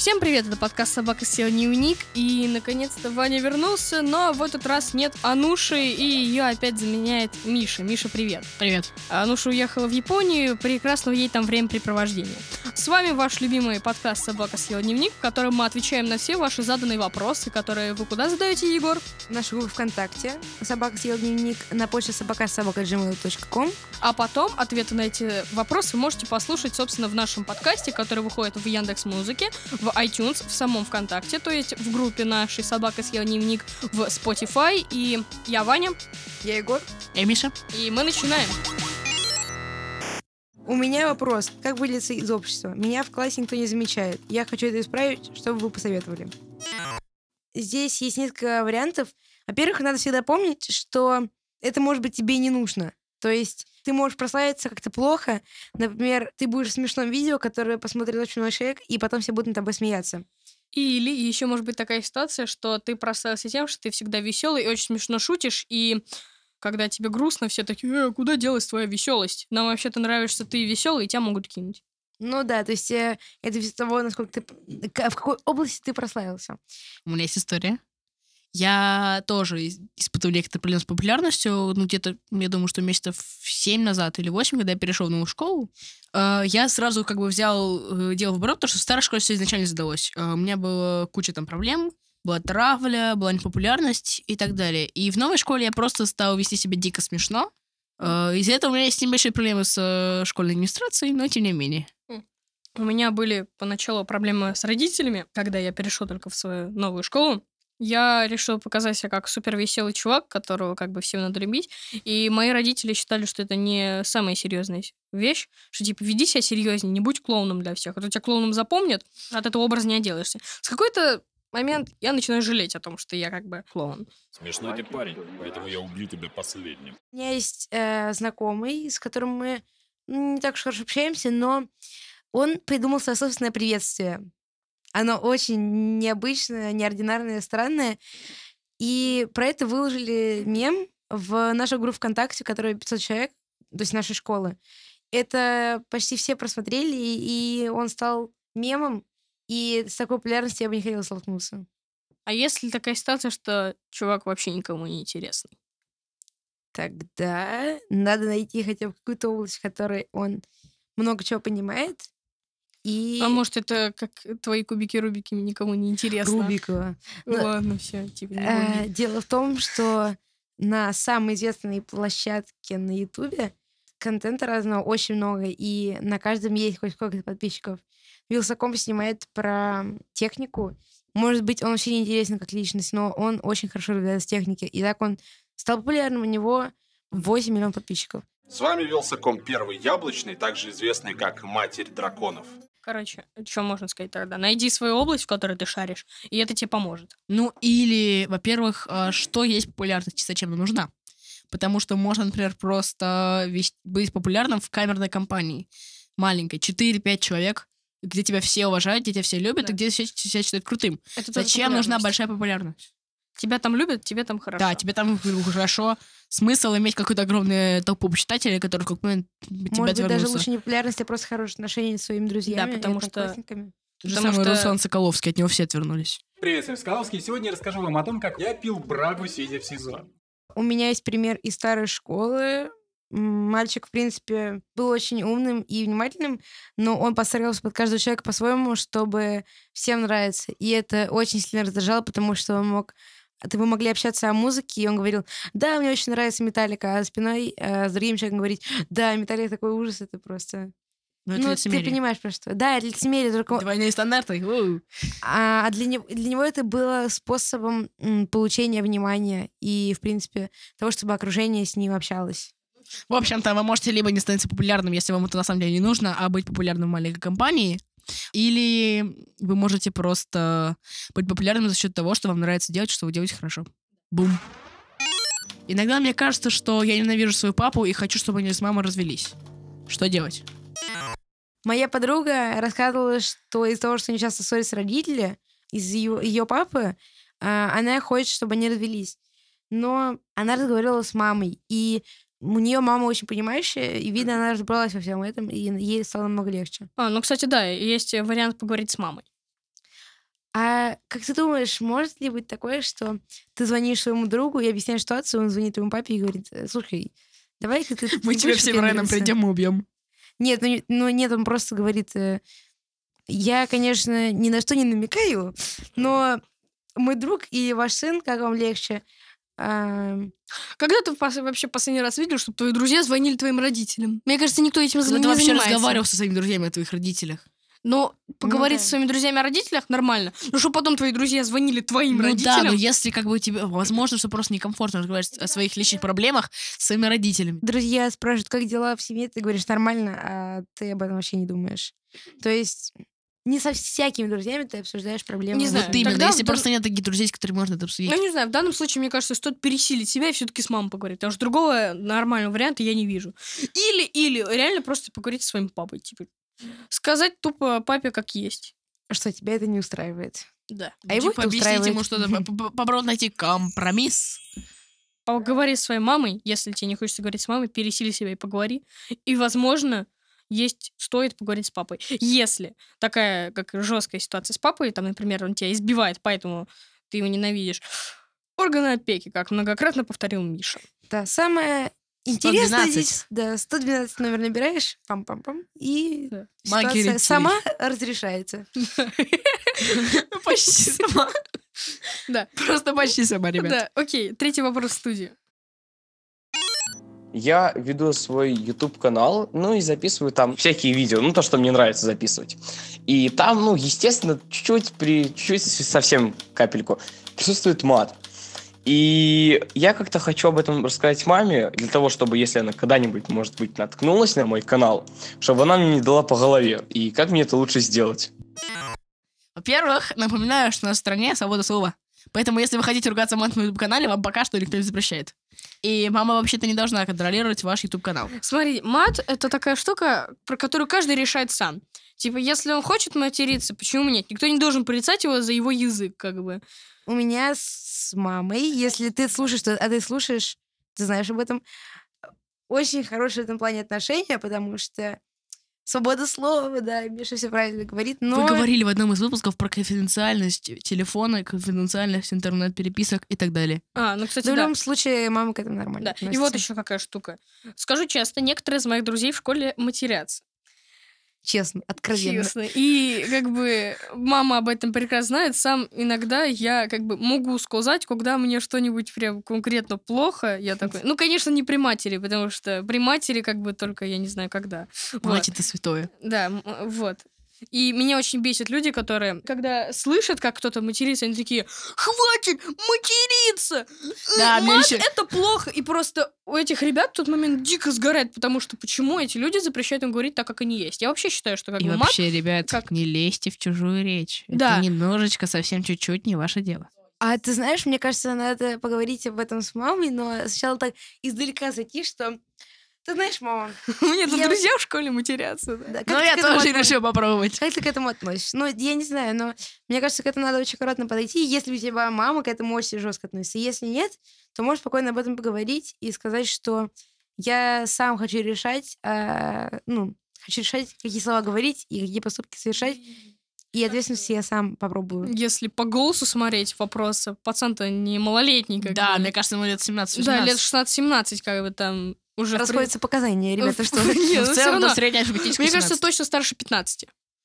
Всем привет, это подкаст «Собака съела дневник», и наконец-то Ваня вернулся, но в этот раз нет Ануши, и ее опять заменяет Миша. Миша, привет. Привет. Ануша уехала в Японию, прекрасного ей там времяпрепровождения. С вами ваш любимый подкаст «Собака съела дневник», в котором мы отвечаем на все ваши заданные вопросы, которые вы куда задаете, Егор? В нашу группу ВКонтакте «Собака съела дневник» на почте собака.собака.gmail.com А потом ответы на эти вопросы вы можете послушать, собственно, в нашем подкасте, который выходит в Яндекс Музыке, в iTunes, в самом ВКонтакте, то есть в группе нашей «Собака съела дневник» в Spotify. И я Ваня, Я Егор. Я Миша. и мы начинаем. У меня вопрос. Как вылиться из общества? Меня в классе никто не замечает. Я хочу это исправить, что бы вы посоветовали? Здесь есть несколько вариантов. Во-первых, надо всегда помнить, что это, может быть, тебе и не нужно. То есть ты можешь прославиться как-то плохо. Например, ты будешь в смешном видео, которое посмотрит очень много человек, и потом все будут над тобой смеяться. Или еще может быть такая ситуация, что ты прославился тем, что ты всегда веселый и очень смешно шутишь, и когда тебе грустно, все такие, э, куда делась твоя веселость? Нам вообще-то нравишься ты веселый, и тебя могут кинуть. Ну да, то есть э, это из того, насколько ты... к- В какой области ты прославился. У меня есть история. Я тоже из- испытывал некоторые проблемы с популярностью. Ну, где-то, я думаю, что месяцев 7 назад или 8, когда я перешел в новую школу, э, я сразу как бы взял э, дело в оборот, потому что в старой школе все изначально задалось. Э, У меня была куча там проблем, была травля, была непопулярность и так далее. И в новой школе я просто стал вести себя дико смешно. Из-за этого у меня есть небольшие проблемы с школьной администрацией, но тем не менее. У меня были поначалу проблемы с родителями, когда я перешел только в свою новую школу. Я решил показать себя как супер веселый чувак, которого как бы всем надо любить. И мои родители считали, что это не самая серьезная вещь, что типа веди себя серьезнее, не будь клоуном для всех. А то тебя клоуном запомнят, от этого образа не отделаешься. С какой-то момент я начинаю жалеть о том, что я как бы клоун. Смешной ты парень, поэтому я убью тебя последним. У меня есть э, знакомый, с которым мы ну, не так уж хорошо общаемся, но он придумал свое собственное приветствие. Оно очень необычное, неординарное, странное. И про это выложили мем в нашу группу ВКонтакте, которая 500 человек, то есть нашей школы. Это почти все просмотрели, и он стал мемом, и с такой популярностью я бы не хотела столкнуться. А если такая ситуация, что чувак вообще никому не интересный? Тогда надо найти хотя бы какую-то область, в которой он много чего понимает. И А может, это как твои кубики-рубики никому не интересно? Рубикова. Ладно, все, типа, не Э. Дело в том, что на самой известной площадке на Ютубе контента разного очень много, и на каждом есть хоть сколько-то подписчиков. Вилсаком снимает про технику. Может быть, он вообще не интересен как личность, но он очень хорошо разбирается в технике. И так он стал популярным, у него 8 миллионов подписчиков. С вами Вилсаком Первый Яблочный, также известный как Матерь Драконов. Короче, что можно сказать тогда? Найди свою область, в которой ты шаришь, и это тебе поможет. Ну, или, во-первых, а, что есть популярность зачем она нужна? Потому что можно, например, просто быть популярным в камерной компании. Маленькой, 4-5 человек, где тебя все уважают, где тебя все любят, Да. и где все себя считают крутым. Это Зачем нужна большая популярность? Тебя там любят, тебе там хорошо. Да, тебе там хорошо. Смысл иметь какую-то огромную толпу почитателей, которые в какой-то момент тебя Может быть, даже лучше не популярность, а просто хорошие отношения с своими друзьями. и потому что- одноклассниками. Тот же самый что- Руслан Соколовский, от него все отвернулись. Привет, я Скаловский. Сегодня я расскажу вам о том, как я пил брагу, сидя в СИЗО. У меня есть пример из старой школы. Мальчик, в принципе, был очень умным и внимательным, но он подстраивался под каждого человека по-своему, чтобы всем нравиться. И это очень сильно раздражало, потому что он мог ты вы могли общаться о музыке, и он говорил, да, мне очень нравится Металлика, а спиной э, с другим человеком говорить, да, Металлика такой ужас, это просто... Ну, это ну, ты понимаешь, про что. Да, это лицемерие, только Двойные стандарты. уу. а а для него, для него это было способом получения внимания и, в принципе, того, чтобы окружение с ним общалось. В общем-то, вы можете либо не становиться популярным, если вам это на самом деле не нужно, а быть популярным в маленькой компании, или вы можете просто быть популярным за счет того, что вам нравится делать, что вы делаете хорошо. Бум. Иногда мне кажется, что я ненавижу свою папу и хочу, чтобы они с мамой развелись. Что делать? Моя подруга рассказывала, что из-за того, что они часто ссорятся родители, из ее, ее папы, а, она хочет, чтобы они развелись. Но она разговаривала с мамой, и у нее мама очень понимающая, и видно, она разобралась во всем этом, и ей стало намного легче. А, ну, кстати, да, есть вариант поговорить с мамой. А как ты думаешь, может ли быть такое, что ты звонишь своему другу и объясняешь ситуацию, он звонит твоему папе и говорит, «Э, слушай, давай-ка ты... Мы не тебе будешь всем районом выпендриваться?» придем и убьем. Нет, ну, ну нет, он просто говорит, э, я, конечно, ни на что не намекаю, но мой друг и ваш сын, как вам легче? Когда ты вообще последний раз видел, чтобы твои друзья звонили твоим родителям? Мне кажется, никто этим Когда не ты вообще занимается. разговаривал со своими друзьями о твоих родителях? Но поговорить да. со своими друзьями о родителях нормально. Ну что потом твои друзья звонили твоим Ну да, родителям? но если как бы тебе, возможно, что просто некомфортно разговаривать о своих личных проблемах с своими родителями. друзья спрашивают, как дела в семье, ты говоришь нормально, а ты об этом вообще не думаешь. То есть не со всякими друзьями ты обсуждаешь проблемы. Не знаю, Вот именно, тогда если в дан- просто нет таких друзей, с которыми можно это обсудить. Ну, не знаю, в данном случае, мне кажется, стоит пересилить себя и все-таки с мамой поговорить. Потому что другого нормального варианта я не вижу. Или, или реально просто поговорить со своим папой. Типа, сказать тупо папе как есть. Что тебя это не устраивает. Да. А его типа это объяснить ему устраивает. что-то, по- по- попробовать найти компромисс. Поговори со своей мамой, если тебе не хочется говорить с мамой, пересили себя и поговори. И, возможно, есть, стоит поговорить с папой. Если такая, как жесткая ситуация с папой, там, например, он тебя избивает, поэтому ты его ненавидишь. Органы опеки, как многократно повторил Миша. Да, самое интересное 112. здесь, да, 112 номер набираешь, пам-пам-пам, и Да. Магия ситуация рептилий. сама разрешается. Почти сама. Да. Просто почти сама, ребят. Да, окей. Третий вопрос в студии. Я веду свой YouTube канал, ну и записываю там всякие видео, ну то, что мне нравится записывать. И там, ну, естественно, чуть-чуть, при, чуть-чуть совсем капельку присутствует мат. И я как-то хочу об этом рассказать маме, для того, чтобы, если она когда-нибудь, может быть, наткнулась на мой канал, чтобы она мне не дала по голове. И как мне это лучше сделать? Во-первых, напоминаю, что в стране свобода слова. Поэтому, если вы хотите ругаться матом на YouTube-канале, вам пока что никто не запрещает. И мама вообще-то не должна контролировать ваш YouTube-канал. Смотри, мат — это такая штука, про которую каждый решает сам. Типа, если он хочет материться, почему нет? Никто не должен порицать его за его язык, как бы. У меня с мамой, если ты слушаешь, то- а ты слушаешь, ты знаешь об этом, очень хорошие в этом плане отношения, потому что свобода слова, да, Миша все правильно говорит, но... Вы говорили в одном из выпусков про конфиденциальность телефона, конфиденциальность интернет-переписок и так далее. А, ну, кстати, Но в да. любом случае мама к этому нормально Да. И вот еще какая штука. Скажу честно, некоторые из моих друзей в школе матерятся. Честно, откровенно. Честно. И как бы мама об этом прекрасно знает. Сам иногда я как бы могу сказать, когда мне что-нибудь прям конкретно плохо, я такой... Ну, конечно, не при матери, потому что при матери как бы только я не знаю когда. Вот. Мать это святое. Да, вот. И меня очень бесит люди, которые, когда слышат, как кто-то матерится, они такие, хватит материться! Да, мне Мат ещё- это плохо! И просто у этих ребят в тот момент дико сгорает, потому что почему эти люди запрещают им говорить так, как они есть? Я вообще считаю, что как И бы мат... вообще, ребят, как- не лезьте в чужую речь. Да. Это немножечко, совсем чуть-чуть не ваше дело. А ты знаешь, мне кажется, надо поговорить об этом с мамой, но сначала так издалека зайти, что... Ты знаешь, мама, У меня тут Я- друзья в школе матерятся. да. да, как Ну, я тоже относишься? решил попробовать. Как ты к этому относишься? Ну, я не знаю, но мне кажется, к этому надо очень аккуратно подойти. Если у тебя мама к этому очень жестко относится. Если нет, то можешь спокойно об этом поговорить и сказать, что я сам хочу решать, а, ну, хочу решать, какие слова говорить и какие поступки совершать. И ответственность я сам попробую. Если по голосу смотреть вопросы, пацан-то не малолетний. Как Да, мне кажется, ему лет 17-18. Да, лет 16-17, как бы там уже... в при- Расходятся показания, ребята, что... Нет, Ну, ну в целом, средняя арифметическая Мне кажется, 17. точно старше 15.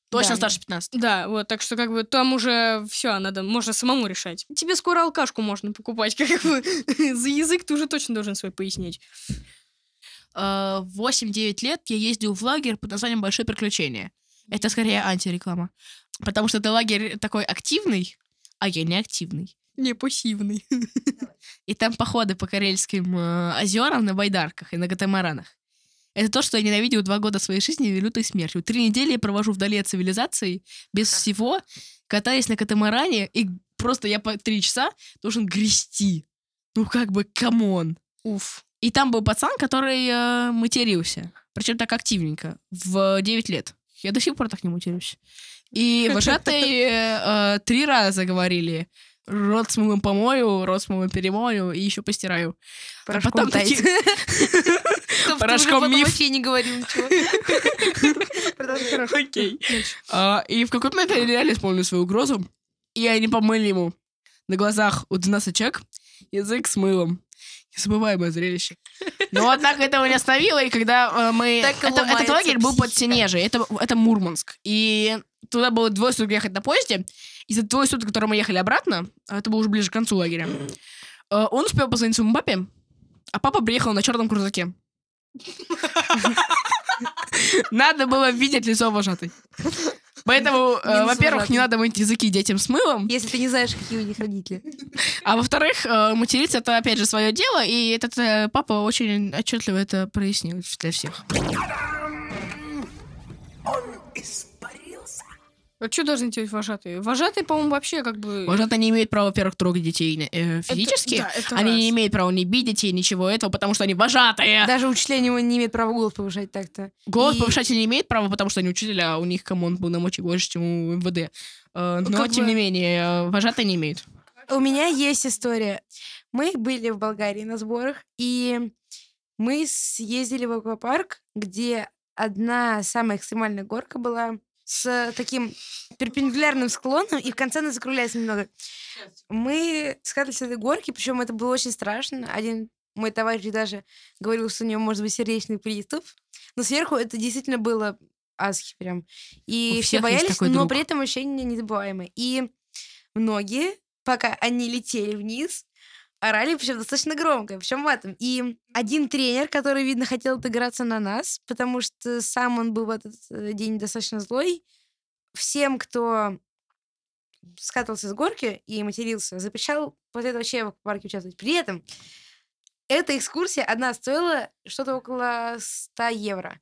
Точно Да. старше 15. Да, вот, так что как бы там уже все, надо, можно самому решать. Тебе скоро алкашку можно покупать, как бы за язык ты уже точно должен свой пояснить. Э, В 8-9 лет я ездил в лагерь под названием «Большое приключение». Это скорее антиреклама. Потому что это лагерь такой активный, а я не активный. Не пассивный. И там походы по Карельским э, озерам на байдарках и на катамаранах. Это то, что я ненавидел два года своей жизни лютой смертью. Три недели я провожу вдали от цивилизации, без всего, катаясь на катамаране, и просто я по три часа должен грести. Ну как бы, come on. Уф. И там был пацан, который э, матерился. Причем так активненько. В 9 лет. Я до сих пор так не матерюсь. И вожатые э, три раза говорили. Рот с мылом помою, рот с мылом перемою и еще постираю. А Порошком потом тайт. такие- Порошком миф. вообще не говорил ничего. Окей. А, И в какой-то момент я реально исполнил свою угрозу. и они помыли ему на глазах у 12 человек язык с мылом. Незабываемое зрелище. Но, однако, этого не остановило, и когда э, мы... Так и это, этот лагерь был под. Синежей, это, это Мурманск. И туда было двое суток ехать на поезде, и за двое суток, которые мы ехали обратно, а это было уже ближе к концу лагеря, э, он успел позвонить своему папе, а папа приехал на черном крузаке. Надо было видеть лицо вожатой. Поэтому, э, во-первых, не надо мыть языки детям с мылом, Если ты не знаешь, какие у них родители. а во-вторых, э, материться это опять же свое дело, и этот э, папа очень отчетливо это прояснил для всех. А что должны делать вожатые? Вожатые, по-моему, вообще как бы... Вожатые не имеют права, во-первых, трогать детей э, физически. да, это они раз. не имеют права не бить детей, ничего этого, потому что они вожатые. Даже учителя не, не имеют права голос повышать так-то. Голос И- повышать они не имеют права, потому что они учителя, а у них, кому он полномочий больше, чем у МВД. Э, Но, как тем бы- не менее, э, вожатые не имеют. У меня есть история. Мы были в Болгарии на сборах, и мы съездили в аквапарк, где одна самая экстремальная горка была с таким перпендикулярным склоном, и в конце она закругляется немного. Мы скатывались с этой горки, причем это было очень страшно. Один мой товарищ даже говорил, что у него может быть сердечный приступ. Но сверху это действительно было адски прям. И У все боялись, но друг. при этом ощущение незабываемое. И многие, пока они летели вниз, орали, причем достаточно громко, причем матом. И один тренер, который, видно, хотел отыграться на нас, потому что сам он был в этот э, день достаточно злой, всем, кто скатывался с горки и матерился, запрещал после этого вообще в парке участвовать. При этом эта экскурсия одна стоила что-то около 100 евро.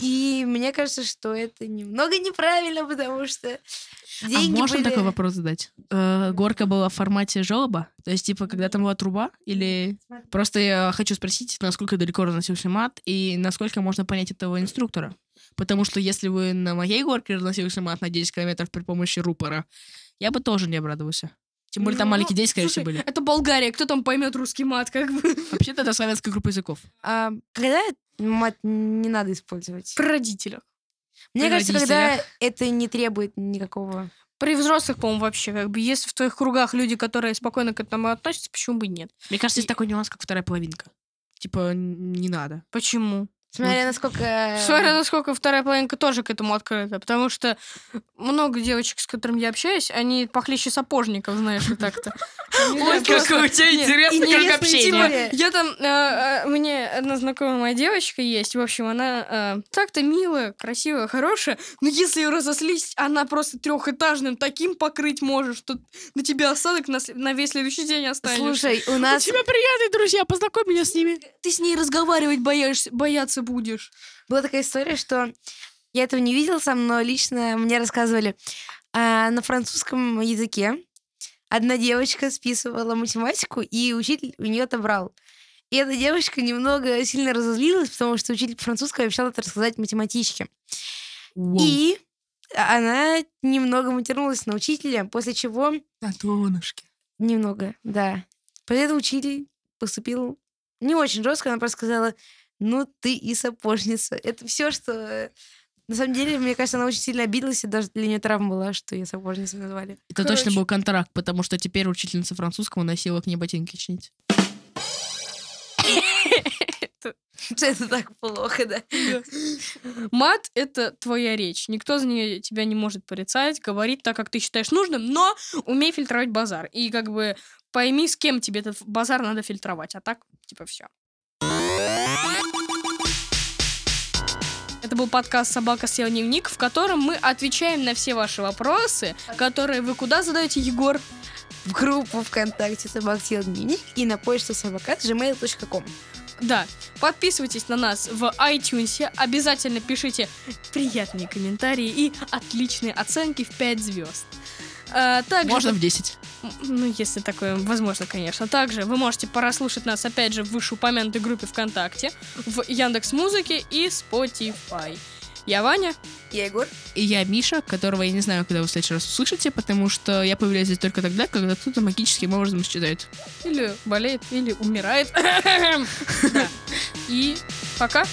И мне кажется, что это немного неправильно, потому что деньги а можно были... такой вопрос задать? Э, горка была в формате желоба? То есть, типа, когда там была труба? Или... Просто я хочу спросить, насколько далеко разносился мат и насколько можно понять этого инструктора. Потому что если вы на моей горке разносился мат на 10 километров при помощи рупора, я бы тоже не обрадовался. Тем более там Ну, маленькие дети, скорее всего, были. Это Болгария, кто там поймет русский мат, как бы? Вообще-то это славянская группа языков. А, когда мат не надо использовать? Про родителях. Мне при кажется, когда родителях. это не требует никакого... При взрослых, по-моему, вообще, как бы, если в твоих кругах люди, которые спокойно к этому относятся, почему бы и нет? Мне кажется, есть такой нюанс, как вторая половинка. Типа, не надо. Почему? Смотря насколько... Смотря насколько вторая половинка тоже к этому открыта, потому что много девочек, с которыми я общаюсь, они похлеще сапожников, знаешь, и так-то. Знаю, просто- у тебя интересный общения. история. Я там, э, э, мне одна знакомая девочка есть, в общем, она э, так-то милая, красивая, хорошая, но если ее разослить, она просто трехэтажным таким покрыть может, что на тебя осадок на, весь следующий день останется. Слушай, у У нас тебя приятные друзья, познакомь меня с ними. ты с ней разговаривать боишься, бояться будешь. была такая история, что я этого не видела сам, но лично мне рассказывали. А, на французском языке одна девочка списывала математику, и учитель у нее отобрал. И эта девочка немного сильно разозлилась, потому что учитель французского обещал это рассказать математичке. И она немного матернулась на учителя, после чего На донышке. Немного, да. После этого учитель поступил не очень жестко, она просто сказала, ну ты и сапожница. Это все, что... На самом деле, мне кажется, она очень сильно обиделась, и даже для нее травма была, что ее сапожницей назвали. Это Короче. точно был контракт, потому что теперь учительница французского носила к ней ботинки чинить. Это так плохо, да? Мат — это твоя речь. Никто за нее тебя не может порицать, говорить так, как ты считаешь нужным, но умей фильтровать базар. И как бы пойми, с кем тебе этот базар надо фильтровать. А так, типа, все. Это был подкаст «Собака съела дневник», в котором мы отвечаем на все ваши вопросы, которые вы куда задаете, Егор? В группу ВКонтакте «Собак съел дневник» и на почту собакат gmail.com. Да, подписывайтесь на нас в iTunes, обязательно пишите приятные комментарии и отличные оценки в 5 звезд. А, также Можно в 10. Ну, если такое возможно, конечно. Также вы можете прослушать нас, опять же, в вышеупомянутой группе ВКонтакте, в Яндекс Музыке и Spotify. Я Ваня. Я Егор. И я Миша, которого я не знаю, когда вы в следующий раз услышите, потому что я появляюсь здесь только тогда, когда кто-то магическим образом исчезает. Или болеет, или умирает. И пока.